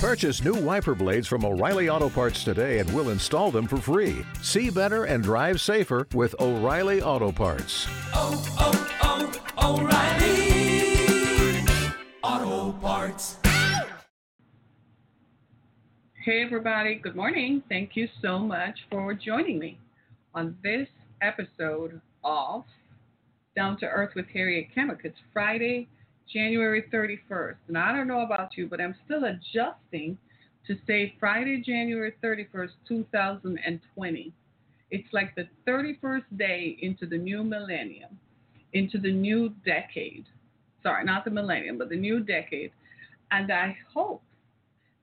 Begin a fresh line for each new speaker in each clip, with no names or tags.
Purchase new wiper blades from O'Reilly Auto Parts today and we'll install them for free. See better and drive safer with O'Reilly Auto Parts.
oh, oh, oh O'Reilly Auto Parts.
Hey, everybody. Good morning. Thank you so much for joining me on this episode of Down to Earth with Harriet Kemick. It's Friday, January 31st. And I don't know about you, but I'm still adjusting to say Friday, January 31st, 2020. It's like the 31st day into the new millennium, into the new decade. Sorry, not the millennium, but the new decade. And I hope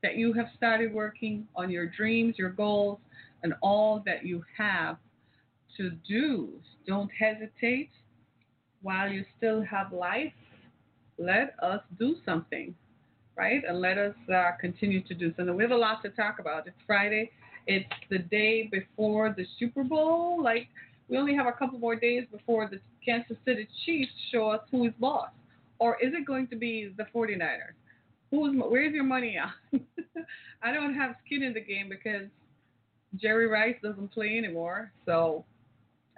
that you have started working on your dreams, your goals, and all that you have to do. Don't hesitate while you still have life. Let us do something, right? And let us uh, continue to do something. We have a lot to talk about. It's Friday. It's the day before the Super Bowl. Like, we only have a couple more days before the Kansas City Chiefs show us who is boss. Or is it going to be the 49ers? Who's where's your money on? I don't have skin in the game because Jerry Rice doesn't play anymore, so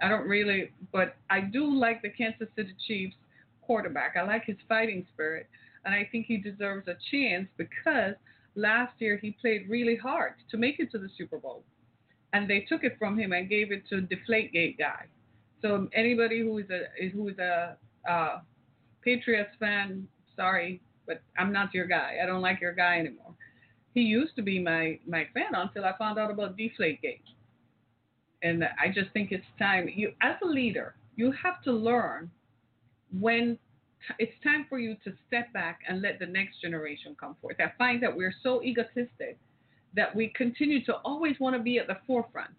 I don't really. But I do like the Kansas City Chiefs quarterback. I like his fighting spirit, and I think he deserves a chance because last year he played really hard to make it to the Super Bowl, and they took it from him and gave it to Deflategate guy. So anybody who is a who is a uh, Patriots fan, sorry, but I'm not your guy. I don't like your guy anymore. He used to be my my fan until I found out about Deflategate. And I just think it's time. You, as a leader, you have to learn when it's time for you to step back and let the next generation come forth. I find that we're so egotistic that we continue to always want to be at the forefront,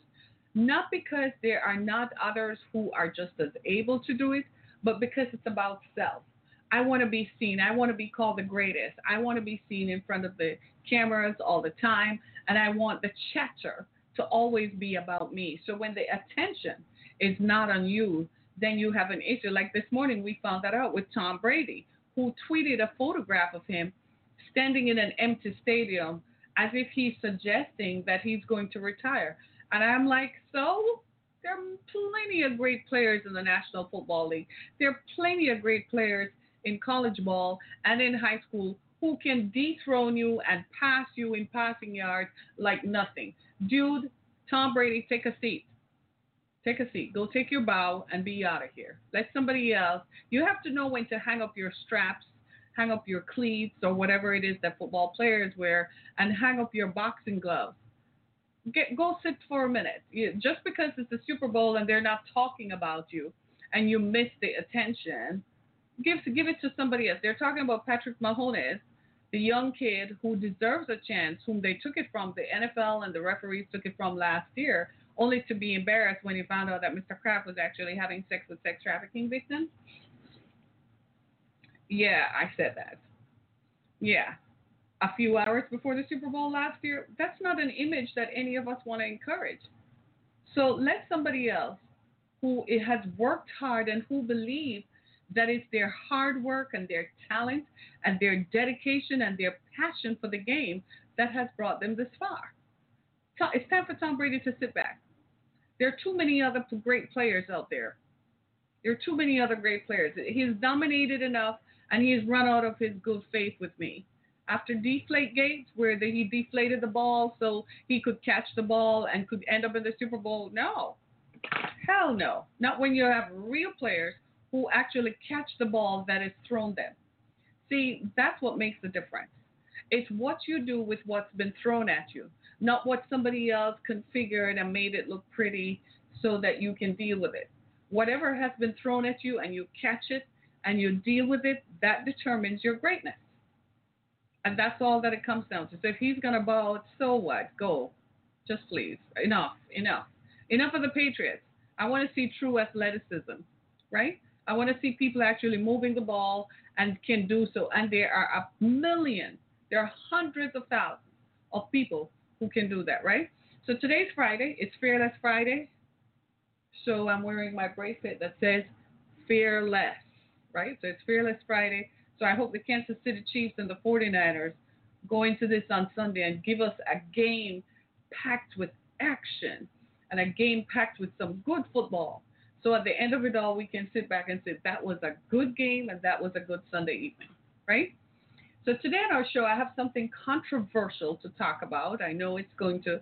not because there are not others who are just as able to do it, but because it's about self. I want to be seen. I want to be called the greatest. I want to be seen in front of the cameras all the time. And I want the chatter to always be about me. So when the attention is not on you, then you have an issue. Like this morning, we found that out with Tom Brady, who tweeted a photograph of him standing in an empty stadium as if he's suggesting that he's going to retire. And I'm like, so? There are plenty of great players in the National Football League. There are plenty of great players in college ball and in high school who can dethrone you and pass you in passing yards like nothing. Dude, Tom Brady, take a seat. Take a seat. Go take your bow and be out of here. Let somebody else. You have to know when to hang up your straps, hang up your cleats or whatever it is that football players wear, and hang up your boxing gloves. Get go sit for a minute. You, just because it's the Super Bowl and they're not talking about you, and you miss the attention, give give it to somebody else. They're talking about Patrick Mahomes, the young kid who deserves a chance, whom they took it from the NFL and the referees took it from last year, only to be embarrassed when he found out that Mr. Kraft was actually having sex with sex trafficking victims. Yeah, I said that. Yeah. A few hours before the Super Bowl last year, that's not an image that any of us want to encourage. So let somebody else who has worked hard and who believes that it's their hard work and their talent and their dedication and their passion for the game that has brought them this far. It's time for Tom Brady to sit back. There are too many other great players out there. There are too many other great players. He's dominated enough and he has run out of his good faith with me. After Deflate Gates, where the, he deflated the ball so he could catch the ball and could end up in the Super Bowl, no. Hell no. Not when you have real players who actually catch the ball that is thrown them. See, that's what makes the difference. It's what you do with what's been thrown at you, not what somebody else configured and made it look pretty so that you can deal with it. Whatever has been thrown at you and you catch it and you deal with it, that determines your greatness. And that's all that it comes down to. So if he's going to bow so what? Go. Just please. Enough. Enough. Enough of the Patriots. I want to see true athleticism, right? I want to see people actually moving the ball and can do so. And there are a million, there are hundreds of thousands of people who can do that, right? So today's Friday. It's Fearless Friday. So I'm wearing my bracelet that says Fearless, right? So it's Fearless Friday. So I hope the Kansas City Chiefs and the 49ers go into this on Sunday and give us a game packed with action and a game packed with some good football. So at the end of it all, we can sit back and say that was a good game and that was a good Sunday evening, right? So today on our show, I have something controversial to talk about. I know it's going to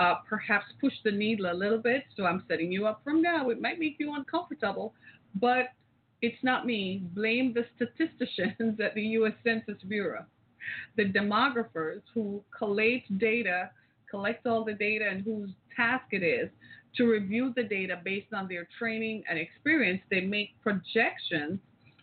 uh, perhaps push the needle a little bit, so I'm setting you up from now. It might make you uncomfortable, but it's not me. Blame the statisticians at the U.S. Census Bureau, the demographers who collate data, collect all the data, and whose task it is to review the data based on their training and experience. They make projections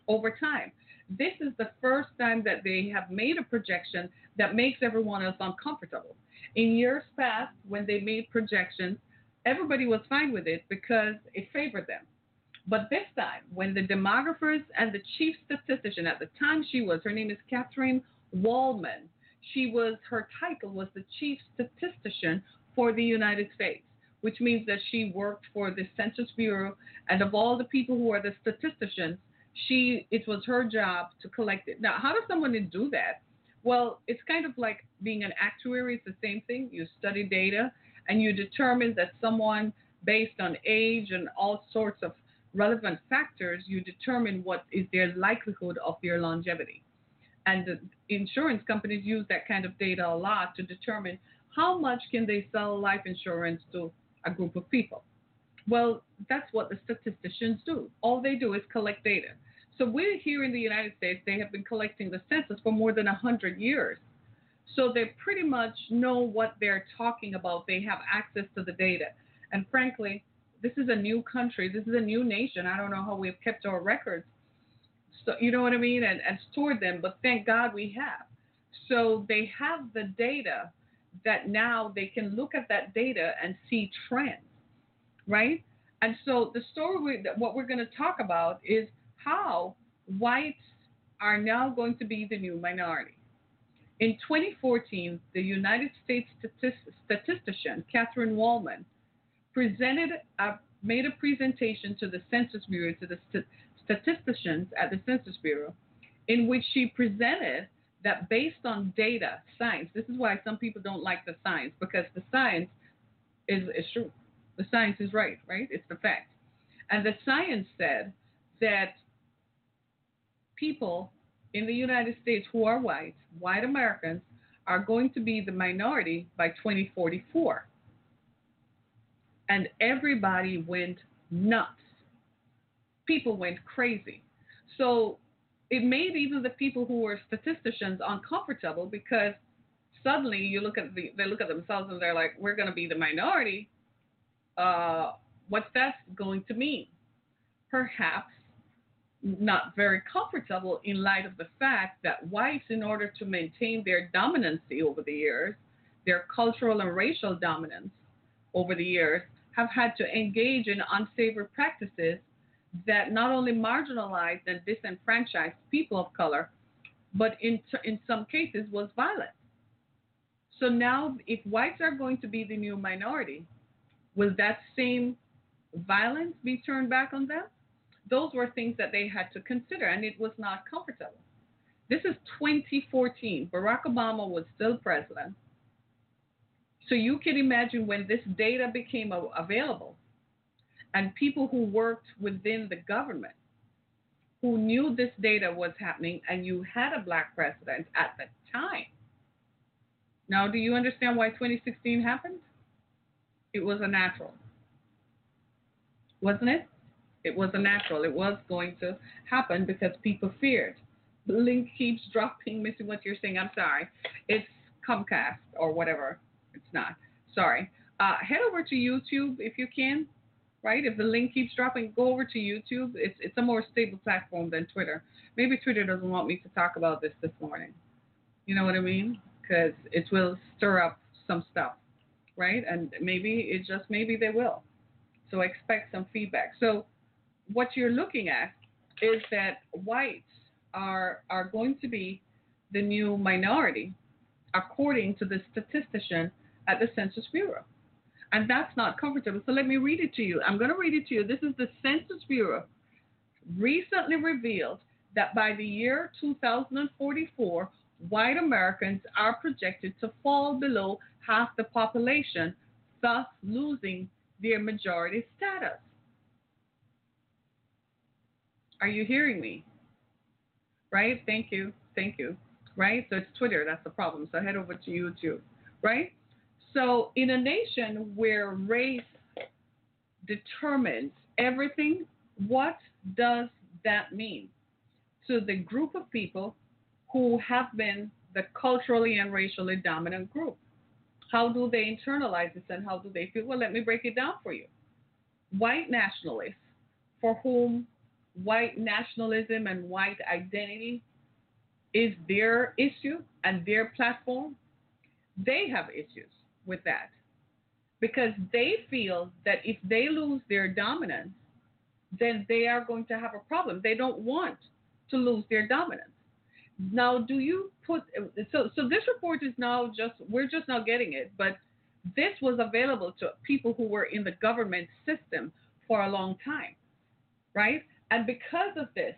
over time. This is the first time that they have made a projection that makes everyone else uncomfortable. In years past, when they made projections, everybody was fine with it because it favored them. But this time, when the demographers and the chief statistician, at the time she was, her name is Catherine Waldman, she was, her title was the chief statistician for the United States, which means that she worked for the Census Bureau, and of all the people who are the statisticians, she, it was her job to collect it. Now, how does someone do that? Well, it's kind of like being an actuary. It's the same thing. You study data and you determine that someone, based on age and all sorts of relevant factors, you determine what is their likelihood of their longevity. And the insurance companies use that kind of data a lot to determine how much can they sell life insurance to a group of people. Well, that's what the statisticians do. All they do is collect data. So we're here in the United States, they have been collecting the census for more than 100 years. So they pretty much know what they're talking about. They have access to the data. And frankly, this is a new country. This is a new nation. I don't know how we've kept our records. So you know what I mean, and, and stored them. But thank God we have. So they have the data that now they can look at that data and see trends, right? And so the story, we, what we're going to talk about is how whites are now going to be the new minority. In 2014, the United States statistician Catherine Waldman presented a, made a presentation to the Census Bureau, to the st- statisticians at the Census Bureau, in which she presented that based on data, science, this is why some people don't like the science, because the science is, is true. The science is right, right? It's the fact. And the science said that people in the United States who are white, white Americans, are going to be the minority by 2044 and everybody went nuts. People went crazy. So it made even the people who were statisticians uncomfortable because suddenly you look at the they look at themselves and they're like, we're going to be the minority. Uh, what's that going to mean? Perhaps not very comfortable in light of the fact that whites, in order to maintain their dominancy over the years, their cultural and racial dominance over the years, have had to engage in unsavory practices that not only marginalized and disenfranchised people of color, but in, in some cases was violent. So now, if whites are going to be the new minority, will that same violence be turned back on them? Those were things that they had to consider, and it was not comfortable. This is 2014. Barack Obama was still president. So you can imagine when this data became available and people who worked within the government who knew this data was happening and you had a black president at the time. Now, do you understand why 2016 happened? It was a natural. Wasn't it? It was a natural. It was going to happen because people feared. The link keeps dropping, missing what you're saying. I'm sorry. It's Comcast or whatever it's not. Sorry. Uh, head over to YouTube if you can. Right? If the link keeps dropping, go over to YouTube. It's it's a more stable platform than Twitter. Maybe Twitter doesn't want me to talk about this this morning. You know what I mean? Because it will stir up some stuff, right? And maybe it just maybe they will. So expect some feedback. So what you're looking at is that whites are are going to be the new minority according to the statistician at the Census Bureau. And that's not comfortable. So let me read it to you. I'm going to read it to you. This is the Census Bureau recently revealed that by the year 2044, white Americans are projected to fall below half the population, thus losing their majority status. Are you hearing me? Right? Thank you. Thank you. Right? So it's Twitter, that's the problem. So head over to YouTube. Right? So in a nation where race determines everything, what does that mean to the group of people who have been the culturally and racially dominant group? How do they internalize this and how do they feel? Well, let me break it down for you. White nationalists, for whom white nationalism and white identity is their issue and their platform, they have issues with that because they feel that if they lose their dominance, then they are going to have a problem. They don't want to lose their dominance. Now, do you put so so this report is now just we're just now getting it, but this was available to people who were in the government system for a long time, right? And because of this,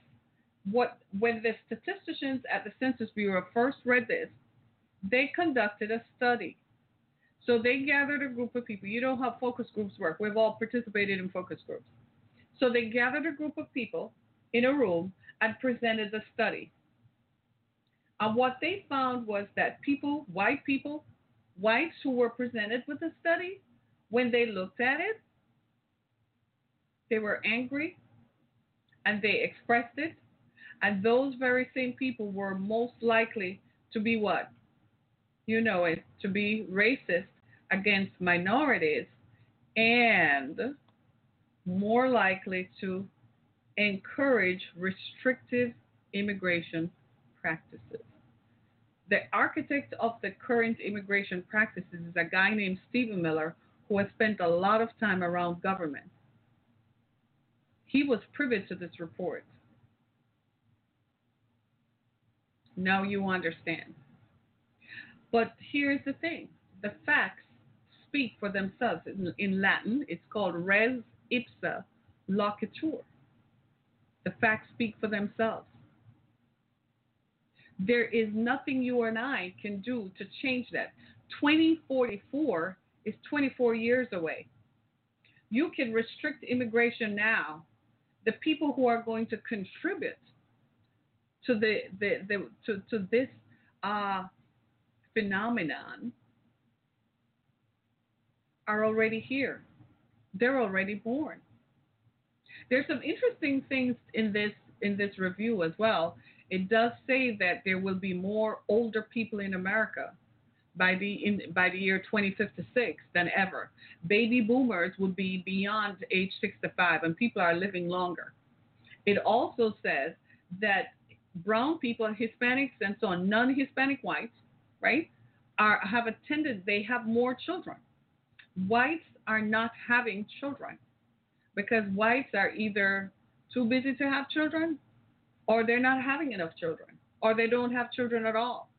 what when the statisticians at the Census Bureau first read this, they conducted a study. So they gathered a group of people. You know how focus groups work. We've all participated in focus groups. So they gathered a group of people in a room and presented the study. And what they found was that people, white people, whites who were presented with the study, when they looked at it, they were angry, and they expressed it. And those very same people were most likely to be what? You know it, to be racist against minorities and more likely to encourage restrictive immigration practices. The architect of the current immigration practices is a guy named Stephen Miller who has spent a lot of time around government. He was privy to this report. Now you understand. But here's the thing the facts speak for themselves. In, in Latin, it's called res ipsa loquitur. The facts speak for themselves. There is nothing you and I can do to change that. 2044 is 24 years away. You can restrict immigration now the people who are going to contribute to the, the, the to, to this uh, phenomenon are already here. They're already born. There's some interesting things in this in this review as well. It does say that there will be more older people in America by the in, by the year 2056 than ever. Baby boomers will be beyond age 65, and people are living longer. It also says that brown people, Hispanics, and so on, non-Hispanic whites, right, are have attended. They have more children. Whites are not having children because whites are either too busy to have children, or they're not having enough children, or they don't have children at all.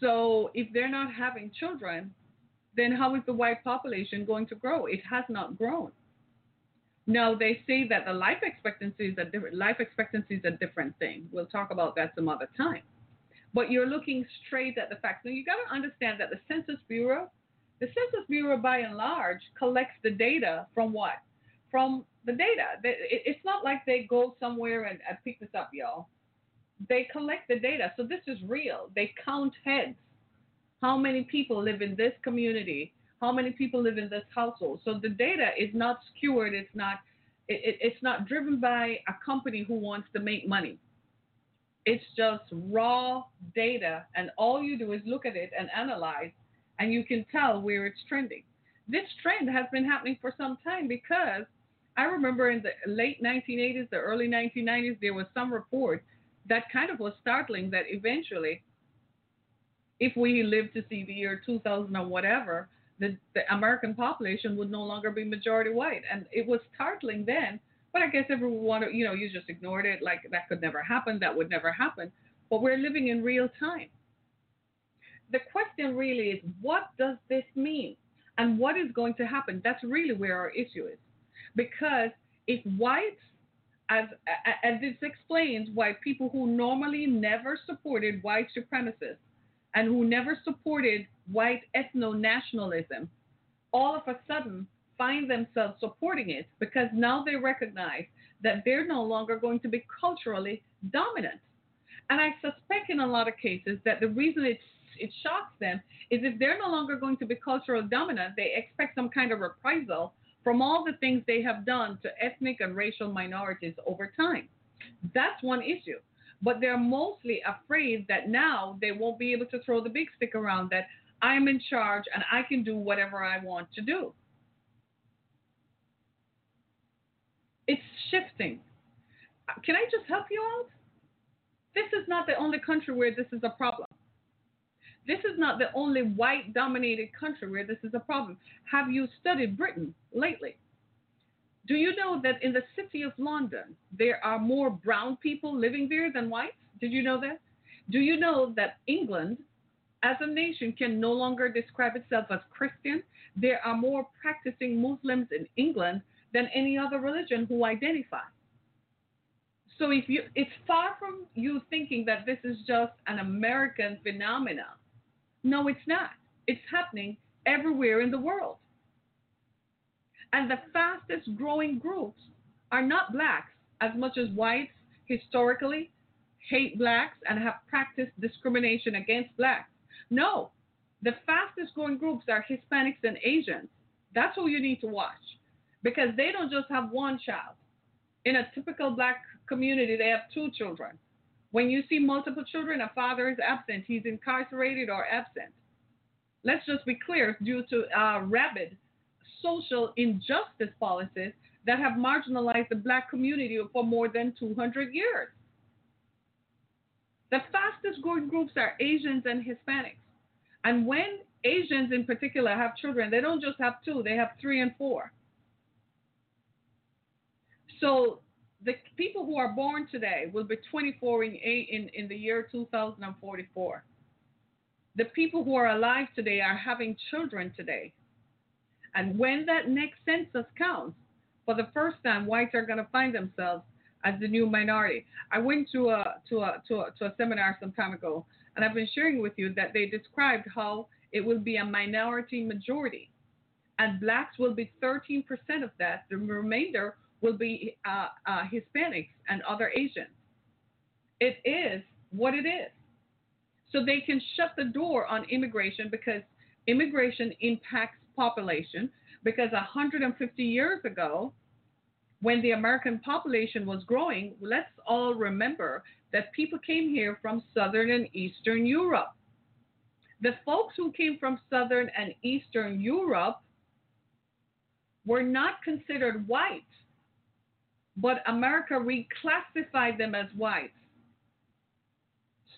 So if they're not having children, then how is the white population going to grow? It has not grown. Now they say that the life expectancy is a different life expectancy is a different thing. We'll talk about that some other time. But you're looking straight at the facts. Now you've got to understand that the Census Bureau, the Census Bureau by and large collects the data from what? From the data. It's not like they go somewhere and, pick this up, y'all they collect the data. So this is real. They count heads. How many people live in this community? How many people live in this household? So the data is not skewered. It's not. It, it's not driven by a company who wants to make money. It's just raw data, and all you do is look at it and analyze, and you can tell where it's trending. This trend has been happening for some time because I remember in the late 1980s, the early 1990s, there was some report that kind of was startling that eventually, if we live to see the year 2000 or whatever, the, the American population would no longer be majority white. And it was startling then, but I guess everyone, you know, you just ignored it like that could never happen, that would never happen. But we're living in real time. The question really is what does this mean? And what is going to happen? That's really where our issue is. Because if whites as and this explains why people who normally never supported white supremacists and who never supported white ethno nationalism all of a sudden find themselves supporting it because now they recognize that they're no longer going to be culturally dominant. And I suspect in a lot of cases that the reason it, it shocks them is if they're no longer going to be culturally dominant, they expect some kind of reprisal from all the things they have done to ethnic and racial minorities over time. That's one issue. But they're mostly afraid that now they won't be able to throw the big stick around that I'm in charge and I can do whatever I want to do. It's shifting. Can I just help you out? This is not the only country where this is a problem. This is not the only white dominated country where this is a problem. Have you studied Britain lately? Do you know that in the city of London, there are more brown people living there than whites? Did you know that? Do you know that England, as a nation, can no longer describe itself as Christian? There are more practicing Muslims in England than any other religion who identify. So if you, it's far from you thinking that this is just an American phenomenon. No, it's not. It's happening everywhere in the world. And the fastest growing groups are not blacks as much as whites historically hate blacks and have practiced discrimination against blacks. No, the fastest growing groups are Hispanics and Asians. That's who you need to watch because they don't just have one child. In a typical black community, they have two children. When you see multiple children, a father is absent, he's incarcerated or absent. Let's just be clear due to uh, rabid social injustice policies that have marginalized the black community for more than 200 years. The fastest growing groups are Asians and Hispanics. And when Asians in particular have children, they don't just have two, they have three and four. So the people who are born today will be 24 in, in, in the year 2044. The people who are alive today are having children today. And when that next census counts, for the first time, whites are going to find themselves as the new minority. I went to a, to, a, to, a, to a seminar some time ago, and I've been sharing with you that they described how it will be a minority majority. And blacks will be 13% of that. The remainder will be uh, uh, Hispanics and other Asians. It is what it is. So they can shut the door on immigration because immigration impacts population. Because 150 years ago, when the American population was growing, let's all remember that people came here from Southern and Eastern Europe. The folks who came from Southern and Eastern Europe were not considered white but America reclassified them as whites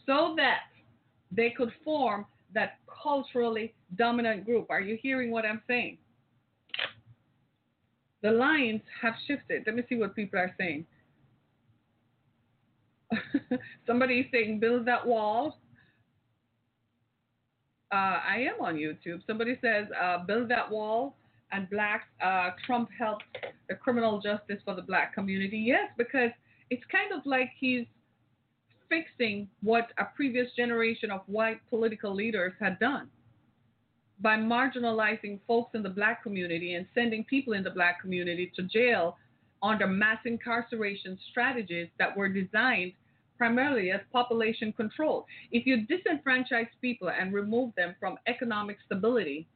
so that they could form that culturally dominant group. Are you hearing what I'm saying? The lines have shifted. Let me see what people are saying. Somebody is saying, build that wall. Uh, I am on YouTube. Somebody says, uh, build that wall and blacks, uh, Trump helped the criminal justice for the black community. Yes, because it's kind of like he's fixing what a previous generation of white political leaders had done by marginalizing folks in the black community and sending people in the black community to jail under mass incarceration strategies that were designed primarily as population control. If you disenfranchise people and remove them from economic stability,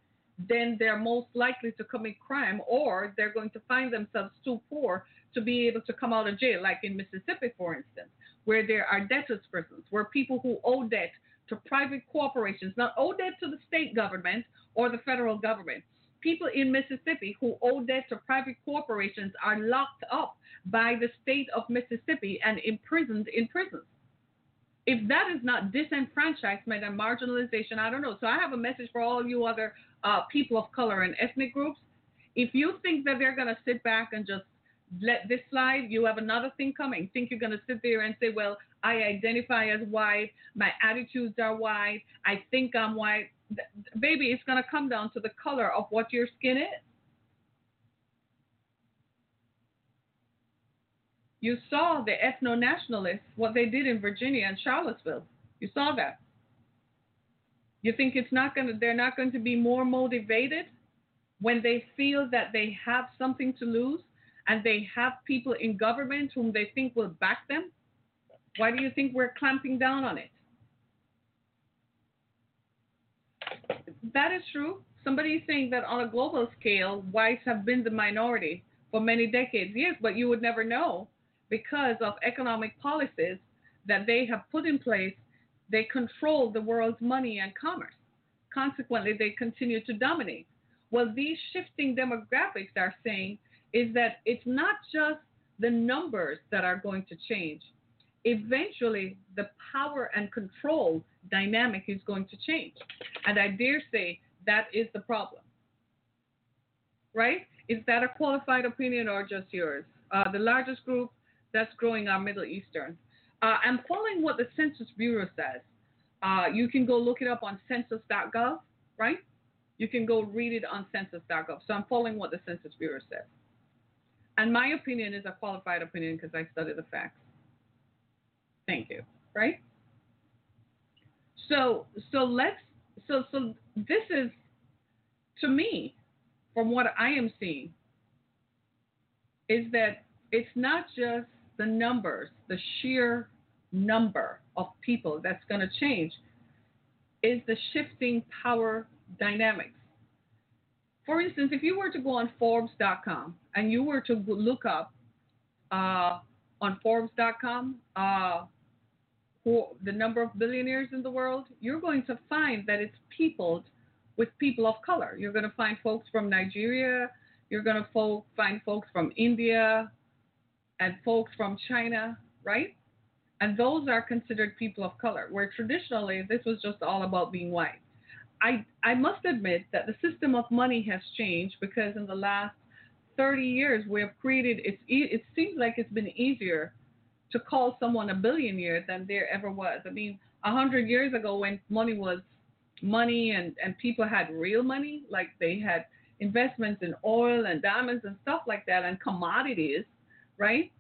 then they're most likely to commit crime or they're going to find themselves too poor to be able to come out of jail, like in Mississippi, for instance, where there are debtors' prisons, where people who owe debt to private corporations, not owe debt to the state government or the federal government. People in Mississippi who owe debt to private corporations are locked up by the state of Mississippi and imprisoned in prisons. If that is not disenfranchisement and marginalization, I don't know. So I have a message for all you other uh, people of color and ethnic groups. If you think that they're going to sit back and just let this slide, you have another thing coming. Think you're going to sit there and say, well, I identify as white, my attitudes are white, I think I'm white. Baby, it's going to come down to the color of what your skin is. You saw the ethno nationalists, what they did in Virginia and Charlottesville. You saw that. You think it's not going to, they're not going to be more motivated when they feel that they have something to lose and they have people in government whom they think will back them? Why do you think we're clamping down on it? That is true. Somebody is saying that on a global scale, whites have been the minority for many decades. Yes, but you would never know because of economic policies that they have put in place. They control the world's money and commerce. Consequently, they continue to dominate. What these shifting demographics are saying is that it's not just the numbers that are going to change. Eventually, the power and control dynamic is going to change. And I dare say that is the problem. Right? Is that a qualified opinion or just yours? Uh, the largest group that's growing are Middle Eastern. Uh, I'm following what the Census Bureau says. Uh, you can go look it up on census.gov, right? You can go read it on census.gov. So I'm following what the Census Bureau says. And my opinion is a qualified opinion because I study the facts. Thank you. Right? So so let's so so this is to me, from what I am seeing, is that it's not just the numbers, the sheer number of people that's going to change, is the shifting power dynamics. For instance, if you were to go on Forbes.com and you were to look up uh, on Forbes.com uh, the number of billionaires in the world, you're going to find that it's peopled with people of color. You're going to find folks from Nigeria, you're going to fo- find folks from India, and folks from China, right? And those are considered people of color, where traditionally this was just all about being white. I, I must admit that the system of money has changed because in the last 30 years we have created it's it seems like it's been easier to call someone a billionaire than there ever was. I mean, a hundred years ago when money was money and and people had real money, like they had investments in oil and diamonds and stuff like that and commodities, right?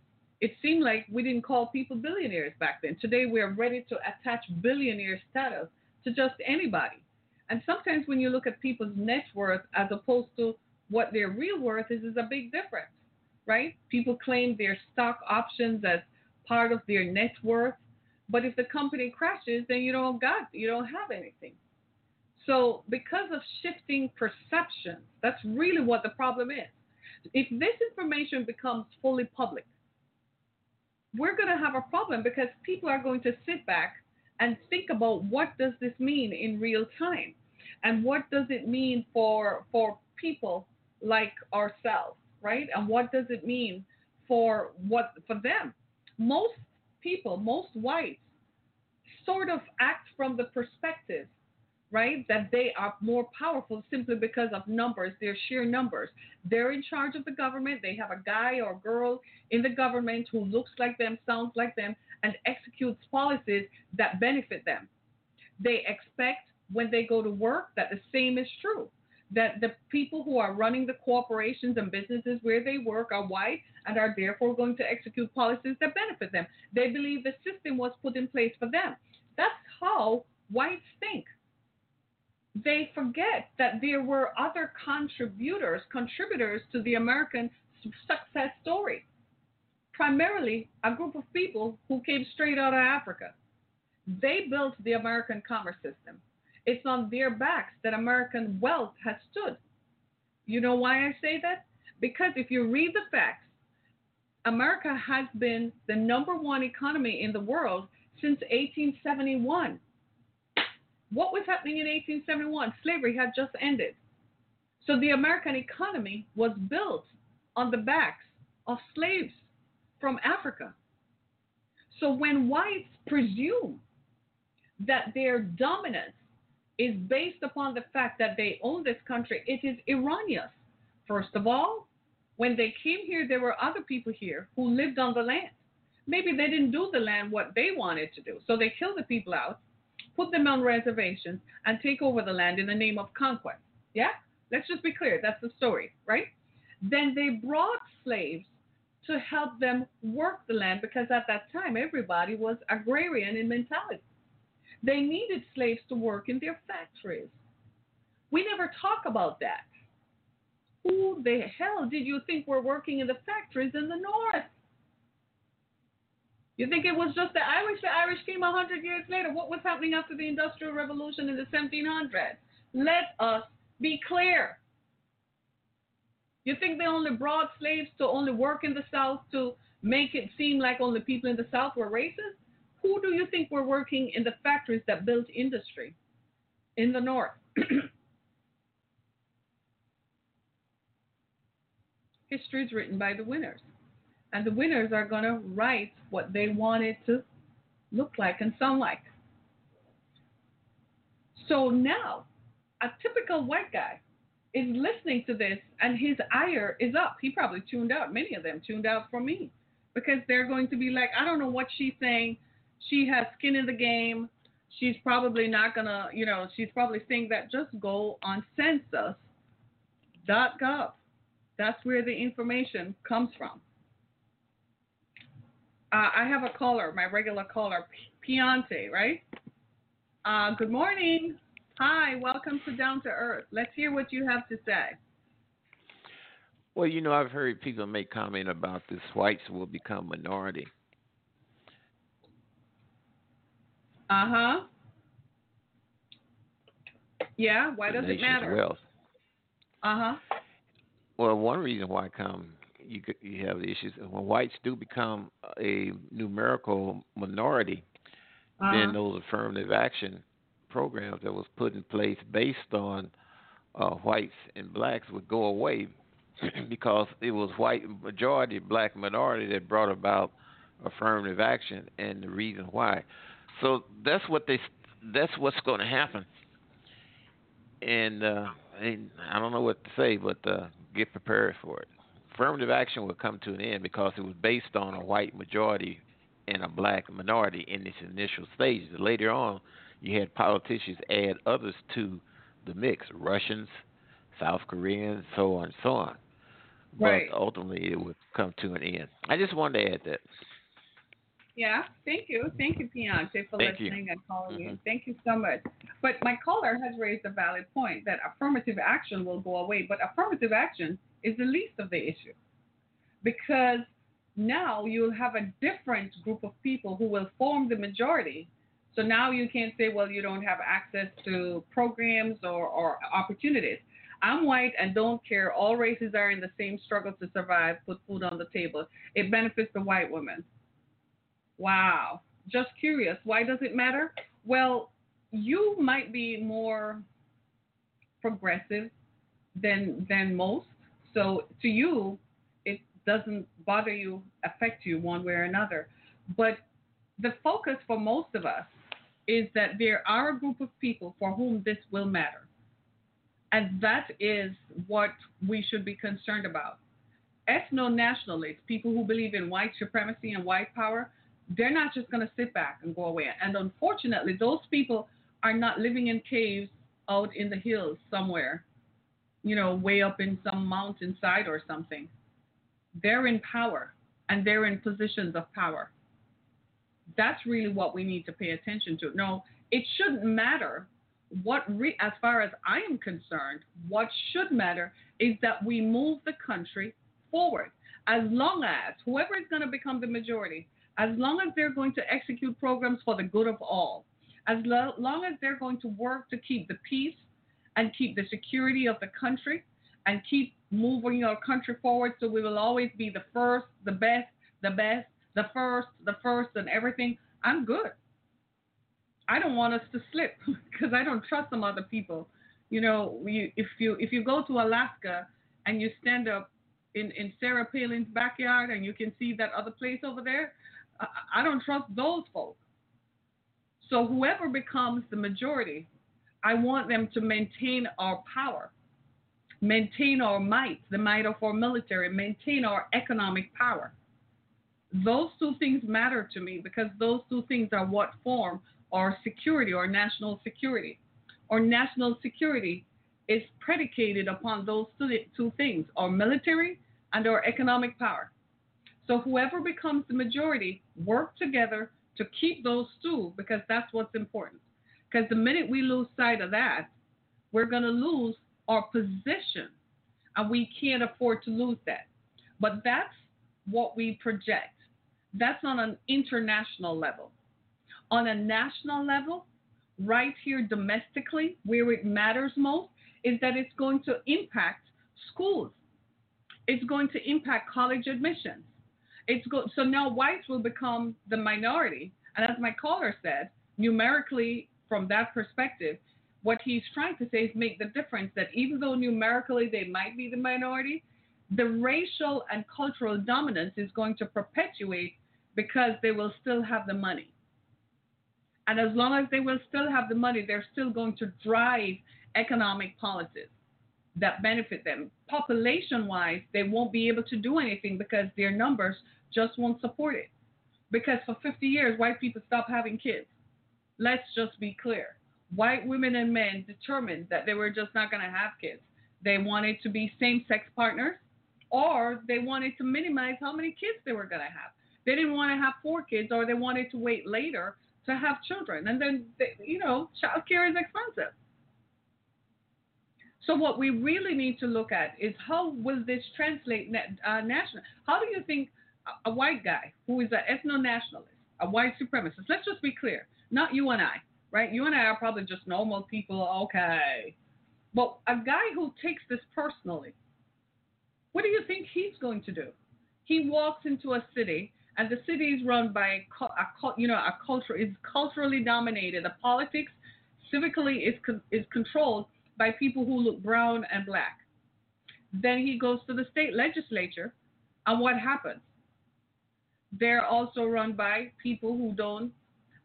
It seemed like we didn't call people billionaires back then. Today we are ready to attach billionaire status to just anybody. And sometimes when you look at people's net worth as opposed to what their real worth is, is a big difference, right? People claim their stock options as part of their net worth, but if the company crashes, then you don't got you don't have anything. So because of shifting perceptions, that's really what the problem is. If this information becomes fully public, we're going to have a problem because people are going to sit back and think about what does this mean in real time? And what does it mean for for people like ourselves right? And what does it mean for what for them? Most people most whites sort of act from the perspective right that they are more powerful simply because of numbers their sheer numbers they're in charge of the government they have a guy or girl in the government who looks like them sounds like them and executes policies that benefit them they expect when they go to work that the same is true. That the people who are running the corporations and businesses where they work are white and are therefore going to execute policies that benefit them. They believe the system was put in place for them. That's how whites think. They forget that there were other contributors, contributors to the American success story. Primarily a group of people who came straight out of Africa. They built the American commerce system. It's on their backs that American wealth has stood. You know why I say that? Because if you read the facts, America has been the number one economy in the world since 1871. What was happening in 1871? Slavery had just ended. So the American economy was built on the backs of slaves from Africa. So when whites presume that their dominance is based upon the fact that they own this country. It is erroneous. First of all, when they came here, there were other people here who lived on the land. Maybe they didn't do the land what they wanted to do. So they killed the people out, put them on reservations, and take over the land in the name of conquest. Yeah? Let's just be clear. That's the story, right? Then they brought slaves to help them work the land because at that time everybody was agrarian in mentality. They needed slaves to work in their factories. We never talk about that. Who the hell did you think were working in the factories in the North? You think it was just the Irish? The Irish came 100 years later. What was happening after the Industrial Revolution in the 1700s? Let us be clear. You think they only brought slaves to only work in the South to make it seem like only people in the South were racist? Who do you think were working in the factories that built industry in the North? History is written by the winners. And the winners are going to write what they want it to look like and sound like. So now, a typical white guy is listening to this and his ire is up. He probably tuned out. Many of them tuned out from me because they're going to be like, I don't know what she's saying. She has skin in the game. She's probably not going to, you know, she's probably saying that just go on census.gov. That's where the information comes from. Uh, I have a caller, my regular caller, Piante, right? Uh, good morning. Hi, welcome to Down to Earth. Let's hear what you have to say.
Well, you know, I've heard people make comment about this whites will become minority.
Uh huh. Yeah, why does it matter?
Wealth.
Uh huh.
Well, one reason why come you you have the issues when whites do become a numerical minority, uh-huh. then those affirmative action programs that was put in place based on uh, whites and blacks would go away because it was white majority, black minority that brought about affirmative action and the reason why. So that's what they that's what's going to happen. And uh, I don't know what to say, but uh, get prepared for it. Affirmative action would come to an end because it was based on a white majority and a black minority in its initial stages. Later on, you had politicians add others to the mix Russians, South Koreans, so on and so on.
Right.
But ultimately, it would come to an end. I just wanted to add that.
Yeah, thank you. Thank you, Beyonce, for
thank
listening
you.
and calling
mm-hmm.
you. Thank you so much. But my caller has raised a valid point that affirmative action will go away, but affirmative action is the least of the issue. Because now you'll have a different group of people who will form the majority so now you can't say, well, you don't have access to programs or, or opportunities. I'm white and don't care. All races are in the same struggle to survive, put food on the table. It benefits the white woman. Wow. Just curious. Why does it matter? Well, you might be more progressive than than most. So to you, it doesn't bother you, affect you one way or another. But the focus for most of us is that there are a group of people for whom this will matter. And that is what we should be concerned about. Ethno nationalists, people who believe in white supremacy and white power, they're not just going to sit back and go away. And unfortunately, those people are not living in caves out in the hills somewhere, you know, way up in some mountainside or something. They're in power and they're in positions of power. That's really what we need to pay attention to. No, it shouldn't matter what, re- as far as I am concerned, what should matter is that we move the country forward. As long as whoever is going to become the majority, as long as they're going to execute programs for the good of all, as lo- long as they're going to work to keep the peace and keep the security of the country and keep moving our country forward so we will always be the first, the best, the best, the first, the first, and everything, I'm good. I don't want us to slip because I don't trust some other people. You know, you, if you if you go to Alaska and you stand up in in Sarah Palin's backyard and you can see that other place over there, I, I don't trust those folks. So whoever becomes the majority, I want them to maintain our power, maintain our might, the might of our military, maintain our economic power. Those two things matter to me because those two things are what form our security our national security. Our national security is predicated upon those two, things our military and our economic power. So whoever becomes the majority work together to keep those two because that's what's important. Because the minute we lose sight of that, we're going to lose our position. And we can't afford to lose that. But that's what we project. That's on an international level. On a national level, right here domestically, where it matters most, is that it's going to impact schools. It's going to impact college admissions. It's go- so now whites will become the minority. And as my caller said, numerically, from that perspective, what he's trying to say is make the difference that even though numerically they might be the minority, the racial and cultural dominance is going to perpetuate because they will still have the money. And as long as they will still have the money, they're still going to drive economic policies that benefit them. Population wise, they won't be able to do anything because their numbers just won't support it. Because for 50 years, white people stopped having kids. Let's just be clear. White women and men determined that they were just not going to have kids. They wanted to be same sex partners or they wanted to minimize how many kids they were going to have. They didn't want to have four kids or they wanted to wait later to have children. And then, they, you know, child care is expensive. So what we really need to look at is how will this translate uh, national? How do you think a white guy who is an ethno-nationalist, a white supremacist, let's just be clear, not you and I, right? You and I are probably just normal people, okay. But a guy who takes this personally, what do you think he's going to do? He walks into a city, and the city is run by a, you know a culture is culturally dominated. The politics, civically is is controlled by people who look brown and black. Then he goes to the state legislature, and what happens? They're also run by people who don't.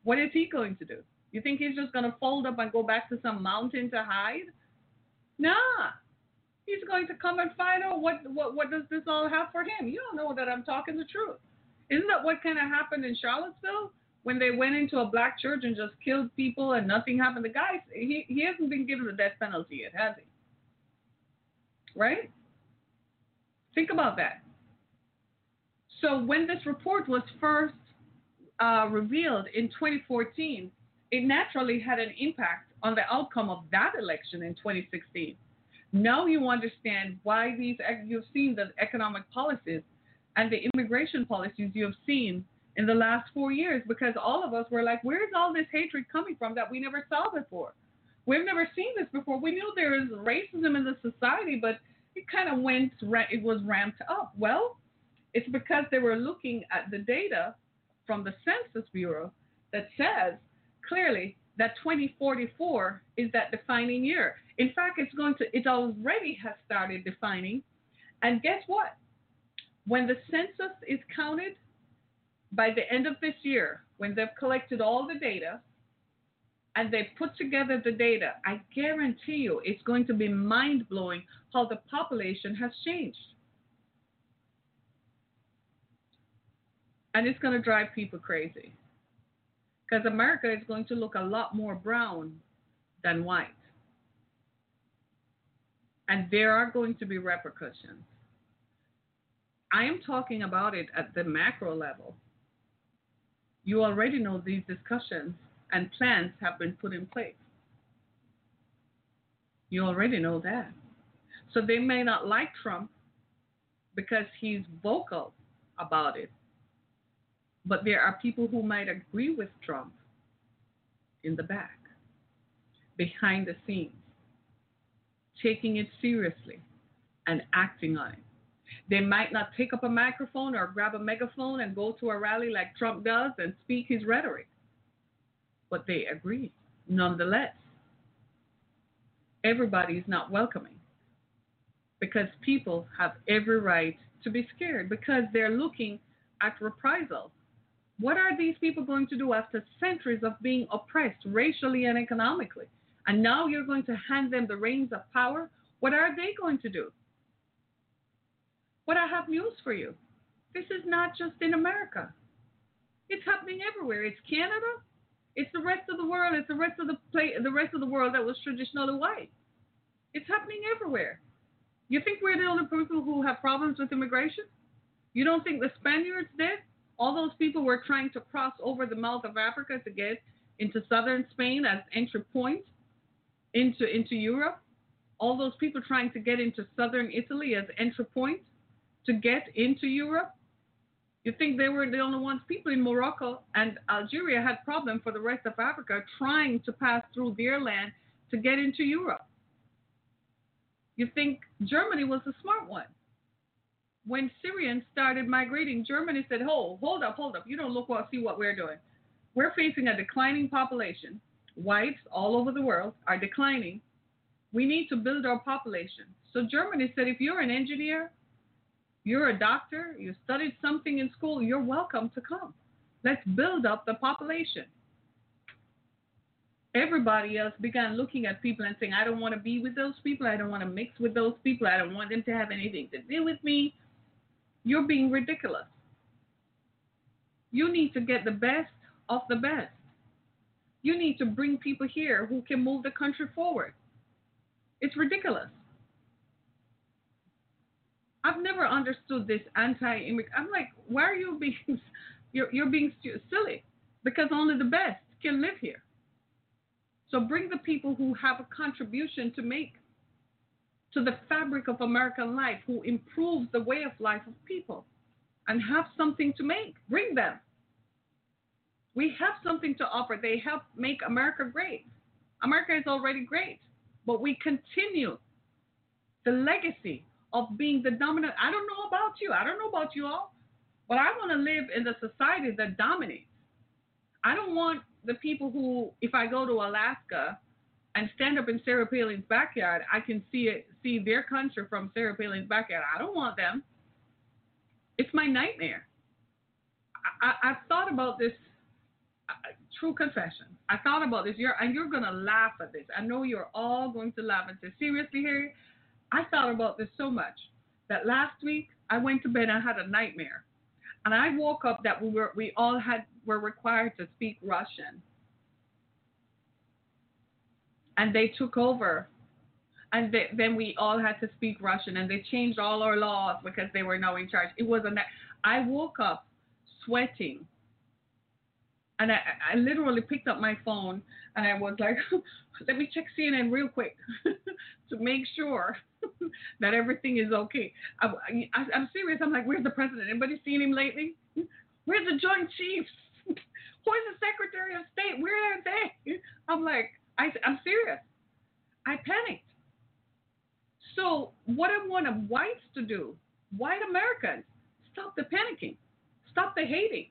What is he going to do? You think he's just going to fold up and go back to some mountain to hide? Nah. He's going to come and find out what, what, what does this all have for him. You don't know that I'm talking the truth. Isn't that what kind of happened in Charlottesville? when they went into a black church and just killed people and nothing happened. The guy, he, he hasn't been given the death penalty yet, has he? Right? Think about that. So when this report was first uh, revealed in 2014, it naturally had an impact on the outcome of that election in 2016. Now you understand why these you've seen the economic policies and the immigration policies you have seen in the last four years because all of us were like, where's all this hatred coming from that we never saw before? We've never seen this before. We knew there is racism in the society, but it kind of went, it was ramped up. Well, it's because they were looking at the data from the Census Bureau that says clearly that 2044 is that defining year. In fact, it's going to, it already has started defining. And guess what? When the census is counted, by the end of this year, when they've collected all the data and they've put together the data, I guarantee you it's going to be mind blowing how the population has changed. And it's going to drive people crazy. Because America is going to look a lot more brown than white. And there are going to be repercussions. I am talking about it at the macro level you already know these discussions and plans have been put in place. You already know that. So they may not like Trump because he's vocal about it. But there are people who might agree with Trump in the back, behind the scenes, taking it seriously and acting on it. They might not pick up a microphone or grab a megaphone and go to a rally like Trump does and speak his rhetoric, but they agree nonetheless. Everybody is not welcoming because people have every right to be scared because they're looking at reprisal. What are these people going to do after centuries of being oppressed racially and economically? And now you're going to hand them the reins of power? What are they going to do? But I have news for you. This is not just in America. It's happening everywhere. It's Canada. It's the rest of the world. It's the rest of the play, the rest of the world that was traditionally white. It's happening everywhere. You think we're the only people who have problems with immigration? You don't think the Spaniards did? All those people were trying to cross over the mouth of Africa to get into southern Spain as entry point into into Europe. All those people trying to get into southern Italy as entry point to get into Europe. You think they were the only ones? People in Morocco and Algeria had problem for the rest of Africa trying to pass through their land to get into Europe. You think Germany was the smart one. When Syrians started migrating, Germany said, "Hold, hold up, hold up. You don't look well, see what we're doing. We're facing a declining population. Whites all over the world are declining. We need to build our population." So Germany said, "If you're an engineer, you're a doctor, you studied something in school, you're welcome to come. Let's build up the population. Everybody else began looking at people and saying, I don't want to be with those people. I don't want to mix with those people. I don't want them to have anything to do with me. You're being ridiculous. You need to get the best of the best. You need to bring people here who can move the country forward. It's ridiculous. I've never understood this anti-immigrant. I'm like, why are you being you're you're being silly? Because only the best can live here. So bring the people who have a contribution to make to the fabric of American life, who improve the way of life of people, and have something to make. Bring them. We have something to offer. They help make America great. America is already great, but we continue the legacy of being the dominant. I don't know about you. I don't know about you all, but I want to live in the society that dominates. I don't want the people who, if I go to Alaska and stand up in Sarah Palin's backyard, I can see it, see their country from Sarah Palin's backyard. I don't want them. It's my nightmare. I, I, have thought about this. Uh, true confession. I thought about this. You're and you're gonna laugh at this. I know you're all going to laugh and say, seriously, Harry. I thought about this so much that last week I went to bed and I had a nightmare. And I woke up that we were we all had were required to speak Russian. And they took over. And they, then we all had to speak Russian and they changed all our laws because they were now in charge. It was a I woke up sweating. And I, I literally picked up my phone and I was like, let me check CNN real quick to make sure that everything is okay. I, am serious. I'm like, where's the president? Anybody seen him lately? Where's the Joint Chiefs? Where's the Secretary of State? Where are they? I'm like, I, I'm serious. I panicked. So, what I want whites to do, white Americans, stop the panicking, stop the hating.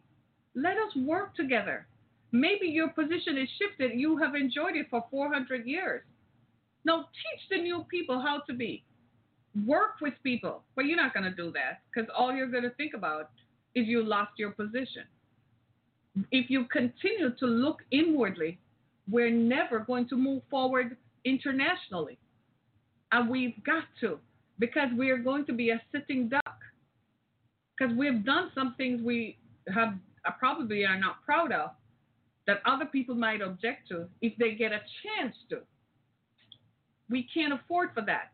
Let us work together. Maybe your position is shifted. You have enjoyed it for 400 years. Now, teach the new people how to be work with people. But you're not going to do that because all you're going to think about is you lost your position. If you continue to look inwardly, we're never going to move forward internationally. And we've got to because we are going to be a sitting duck. Because we've done some things we have uh, probably are not proud of that other people might object to if they get a chance to. We can't afford for that.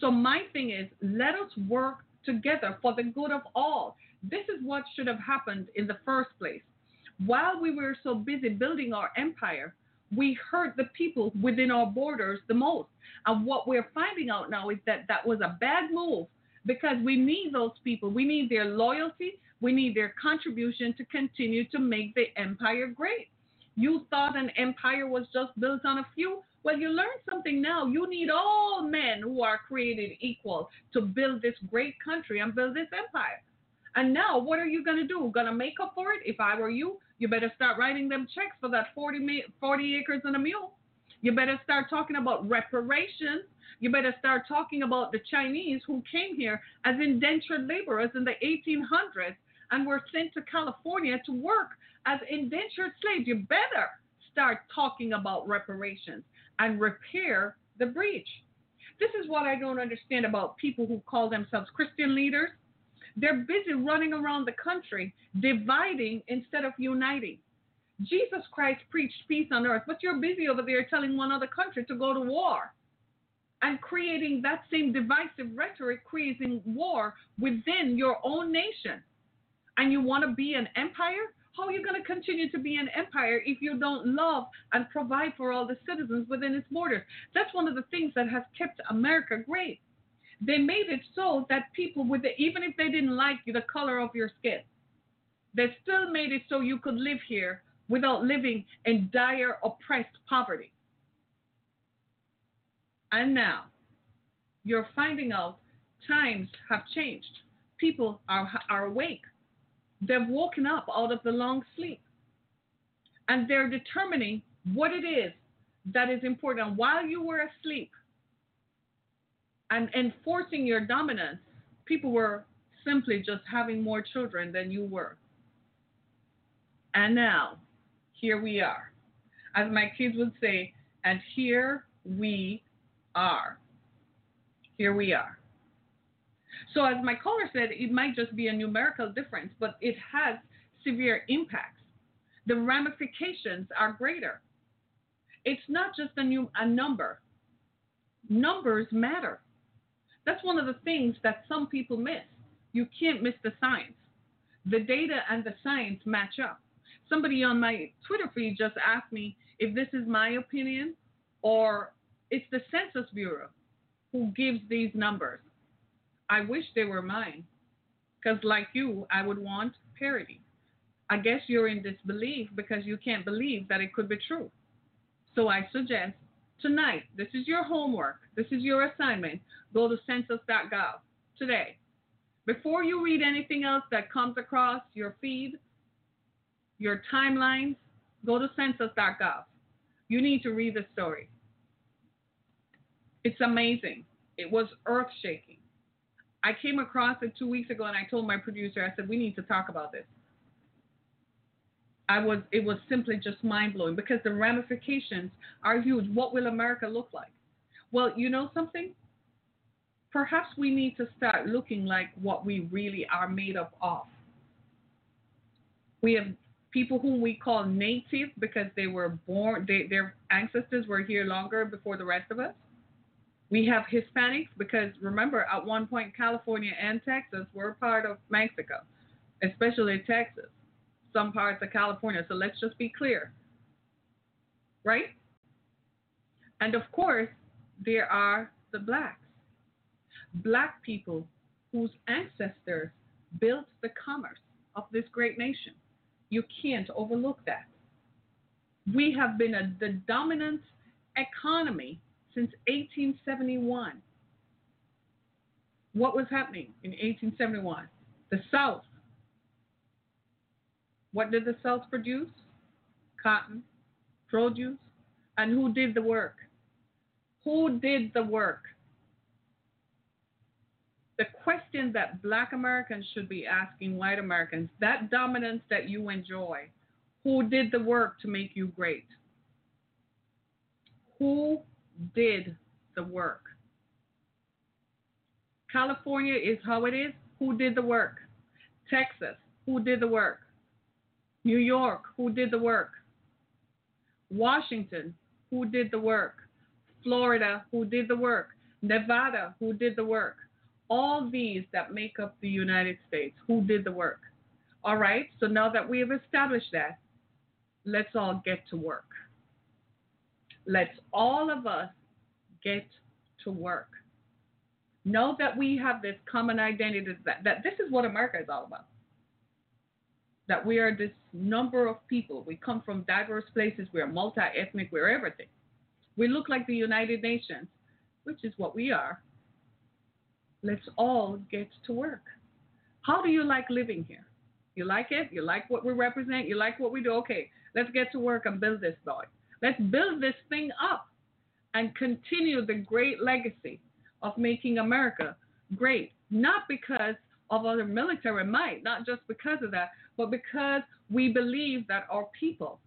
So my thing is, let us work together for the good of all. This is what should have happened in the first place. While we were so busy building our empire, we hurt the people within our borders the most. And what we're finding out now is that that was a bad move because we need those people. We need their loyalty. We need their contribution to continue to make the empire great. You thought an empire was just built on a few. Well, you learn something now. You need all men who are created equal to build this great country and build this empire. And now, what are you going to do? Going to make up for it? If I were you, you better start writing them checks for that 40, 40 acres and a mule. You better start talking about reparations. You better start talking about the Chinese who came here as indentured laborers in the 1800s and were sent to California to work as indentured slaves. You better start talking about reparations and repair the breach. This is what I don't understand about people who call themselves Christian leaders. They're busy running around the country dividing instead of uniting. Jesus Christ preached peace on earth, but you're busy over there telling one other country to go to war. and creating that same divisive rhetoric, creating war within your own nation. And you want to be an empire? How are you going to continue to be an empire if you don't love and provide for all the citizens within its borders? That's one of the things that has kept America great. They made it so that people, with the, even if they didn't like the color of your skin, they still made it so you could live here without living in dire, oppressed poverty. And now you're finding out times have changed. People are, are awake. They've woken up out of the long sleep. And they're determining what it is that is important. While you were asleep and enforcing your dominance, people were simply just having more children than you were. And now, here we are. As my kids would say, and here we are. Here we are. So, as my caller said, it might just be a numerical difference, but it has severe impacts. The ramifications are greater. It's not just a, new, a number, numbers matter. That's one of the things that some people miss. You can't miss the science. The data and the science match up. Somebody on my Twitter feed just asked me if this is my opinion or it's the Census Bureau who gives these numbers. I wish they were mine, because like you, I would want parity. I guess you're in disbelief because you can't believe that it could be true. So I suggest tonight, this is your homework, this is your assignment. Go to census.gov today. Before you read anything else that comes across your feed, your timelines, go to census.gov. You need to read the story. It's amazing. It was earth shaking. I came across it two weeks ago and I told my producer, I said, we need to talk about this. I was it was simply just mind blowing because the ramifications are huge. What will America look like? Well, you know something? Perhaps we need to start looking like what we really are made up of. We have people whom we call native because they were born, they, their ancestors were here longer before the rest of us. We have Hispanics because remember, at one point, California and Texas were part of Mexico, especially Texas, some parts of California. So let's just be clear, right? And of course, there are the blacks, black people whose ancestors built the commerce of this great nation. You can't overlook that. We have been a, the dominant economy since 1871. What was happening in 1871? The South. What did the cells produce? Cotton, produce, and who did the work? Who did the work? The question that black Americans should be asking white Americans that dominance that you enjoy, who did the work to make you great? Who did the work. California is how it is. Who did the work? Texas, who did the work? New York, who did the work? Washington, who did the work? Florida, who did the work? Nevada, who did the work? All these that make up the United States, who did the work? All right, so now that we have established that, let's all get to work. Let's all of us get to work. Know that we have this common identity, that, that this is what America is all about. That we are this number of people. We come from diverse places. We are multi ethnic. We're everything. We look like the United Nations, which is what we are. Let's all get to work. How do you like living here? You like it? You like what we represent? You like what we do? Okay, let's get to work and build this boy. Let's build this thing up and continue the great legacy of making America great, not because of other military might, not just because of that, but because we believe that our people,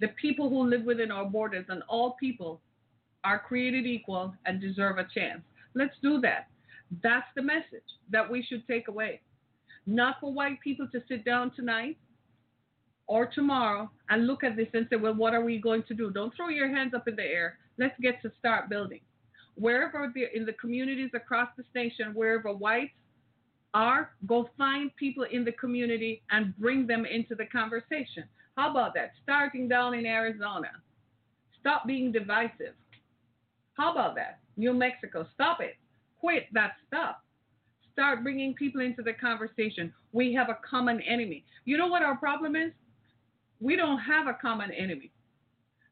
the people who live within our borders, and all people are created equal and deserve a chance. Let's do that. That's the message that we should take away. Not for white people to sit down tonight or tomorrow and look at this and say, well, what are we going to do? Don't throw your hands up in the air. Let's get to start building. wherever in the communities across the nation, wherever whites are, go find people in the community and bring them into the conversation. How about that? Starting down in Arizona. Stop being divisive. How about that? New Mexico, stop it. Quit that stuff. Start bringing people into the conversation. We have a common enemy. You know what our problem is? We don't have a common enemy.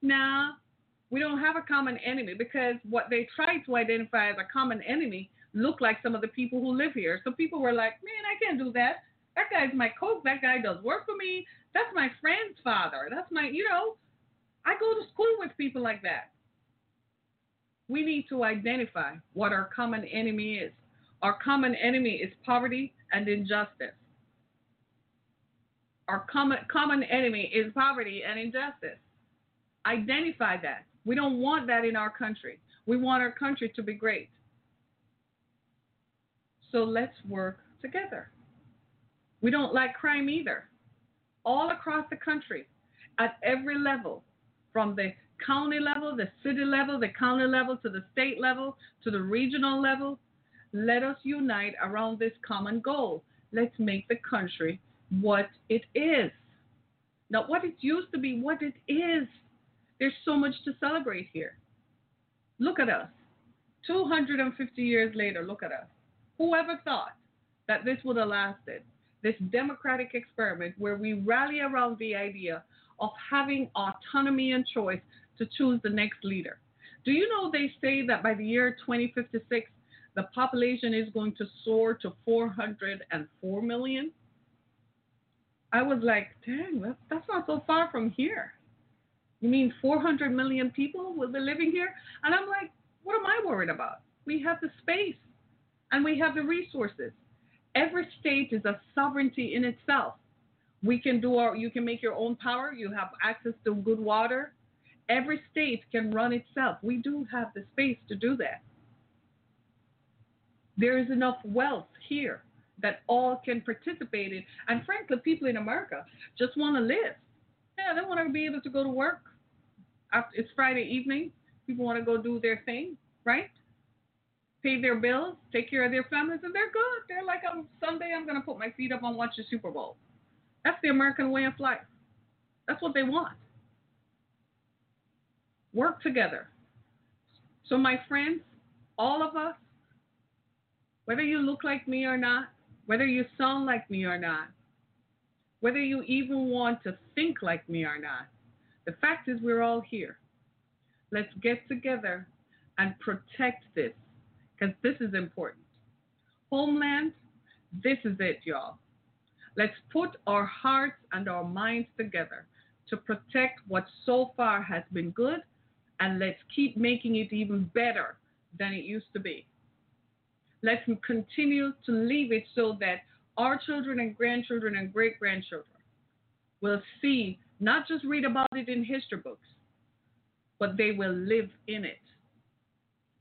Nah, we don't have a common enemy because what they tried to identify as a common enemy look like some of the people who live here. So people were like, man, I can't do that. That guy's my coach. That guy does work for me. That's my friend's father. That's my, you know, I go to school with people like that. We need to identify what our common enemy is. Our common enemy is poverty and injustice. Our common common enemy is poverty and injustice. Identify that. We don't want that in our country. We want our country to be great. So let's work together. We don't like crime either. All across the country, at every level, from the county level, the city level, the county level, to the state level, to the regional level, let us unite around this common goal. Let's make the country what it is. Not what it used to be, what it is. There's so much to celebrate here. Look at us. 250 years later, look at us. Whoever thought that this would have lasted? This democratic experiment where we rally around the idea of having autonomy and choice to choose the next leader. Do you know they say that by the year 2056, the population is going to soar to 404 million? I was like, dang, that's, that's not so far from here. You mean 400 million people will be living here? And I'm like, what am I worried about? We have the space and we have the resources. Every state is a sovereignty in itself. We can do our, you can make your own power. You have access to good water. Every state can run itself. We do have the space to do that. There is enough wealth here that all can participate in. And frankly, people in America just want to live. Yeah, they want to be able to go to work. It's Friday evening. People want to go do their thing, right? Pay their bills, take care of their families, and they're good. They're like, I'm, someday I'm going to put my feet up and watch the Super Bowl. That's the American way of life. That's what they want. Work together. So, my friends, all of us, whether you look like me or not, whether you sound like me or not, whether you even want to think like me or not, the fact is we're all here. Let's get together and protect this because this is important. Homeland, this is it, y'all. Let's put our hearts and our minds together to protect what so far has been good, and let's keep making it even better than it used to be. Let's continue to leave it so that our children and grandchildren and great grandchildren will see, not just read about it in history books, but they will live in it.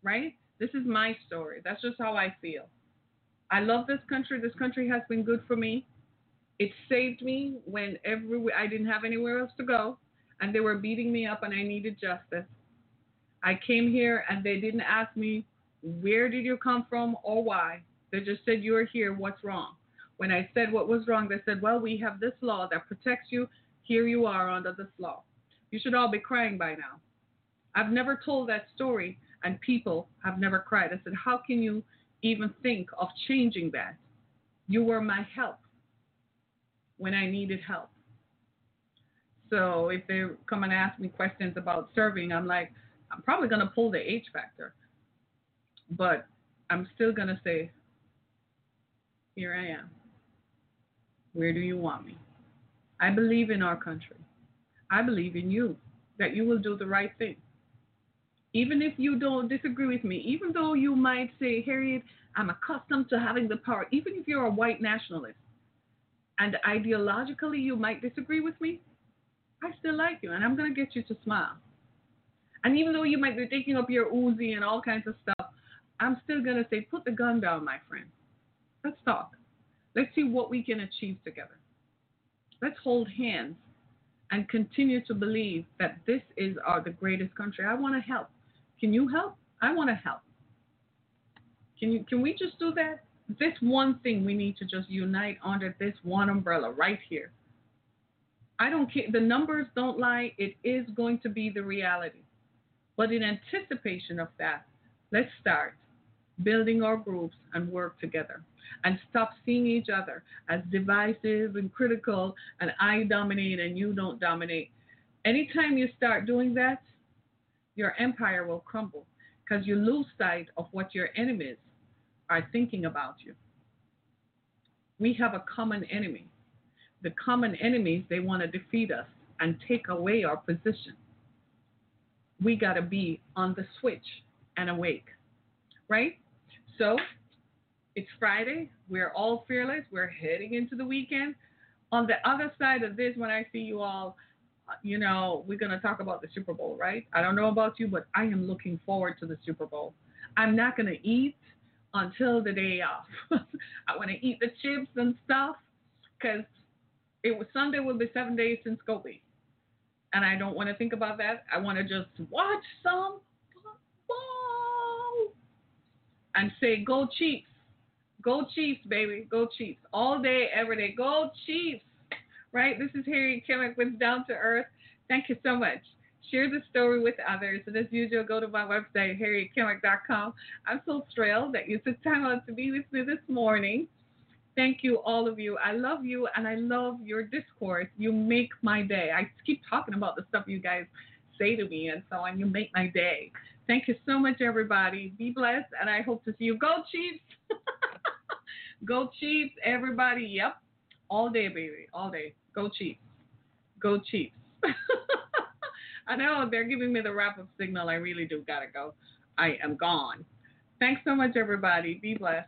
Right? This is my story. That's just how I feel. I love this country. This country has been good for me. It saved me when every I didn't have anywhere else to go, and they were beating me up, and I needed justice. I came here, and they didn't ask me where did you come from or why. They just said you're here. What's wrong? When I said what was wrong, they said, well, we have this law that protects you. Here you are under this law. You should all be crying by now. I've never told that story and people have never cried. I said, How can you even think of changing that? You were my help when I needed help. So if they come and ask me questions about serving, I'm like, I'm probably going to pull the H factor. But I'm still going to say, Here I am. Where do you want me? I believe in our country. I believe in you, that you will do the right thing even if you don't disagree with me, even though you might say, Harriet, I'm accustomed to having the power, even if you're a white nationalist and ideologically you might disagree with me, I still like you and I'm going to get you to smile. And even though you might be taking up your Uzi and all kinds of stuff, I'm still going to say, put the gun down, my friend. Let's talk. Let's see what we can achieve together. Let's hold hands and continue to believe that this is our the greatest country. I want to help. Can you help? I want to help. Can you can we just do that? This one thing we need to just unite under this one umbrella right here. I don't care. The numbers don't lie. It is going to be the reality. But in anticipation of that, let's start building our groups and work together and stop seeing each other as divisive and critical and I dominate and you don't dominate. Anytime you start doing that, your empire will crumble because you lose sight of what your enemies are thinking about you. We have a common enemy. The common enemies, they want to defeat us and take away our position. We got to be on the switch and awake, right? So it's Friday. We're all fearless. We're heading into the weekend. On the other side of this, when I see you all, you know, we're going to talk about the Super Bowl, right? I don't know about you, but I am looking forward to the Super Bowl. I'm not going to eat until the day off. I want to eat the chips and stuff because it was Sunday will be seven days since Kobe. And I don't want to think about that. I want to just watch some football and say, go Chiefs. Go Chiefs, baby. Go Chiefs. All day, every day. Go Chiefs. Right? This is Harriet Kimmick with Down to Earth. Thank you so much. Share the story with others. And as usual, go to my website, harrietkimmick.com. I'm so thrilled that you took time out to be with me this morning. Thank you, all of you. I love you and I love your discourse. You make my day. I keep talking about the stuff you guys say to me and so on. You make my day. Thank you so much, everybody. Be blessed, and I hope to see you. Go Chiefs! Go Chiefs, everybody. Yep. All day, baby. All day. Go Chiefs. Go Chiefs. I know they're giving me the wrap up signal. I really do gotta go. I am gone. Thanks so much, everybody. Be blessed.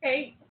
Hey.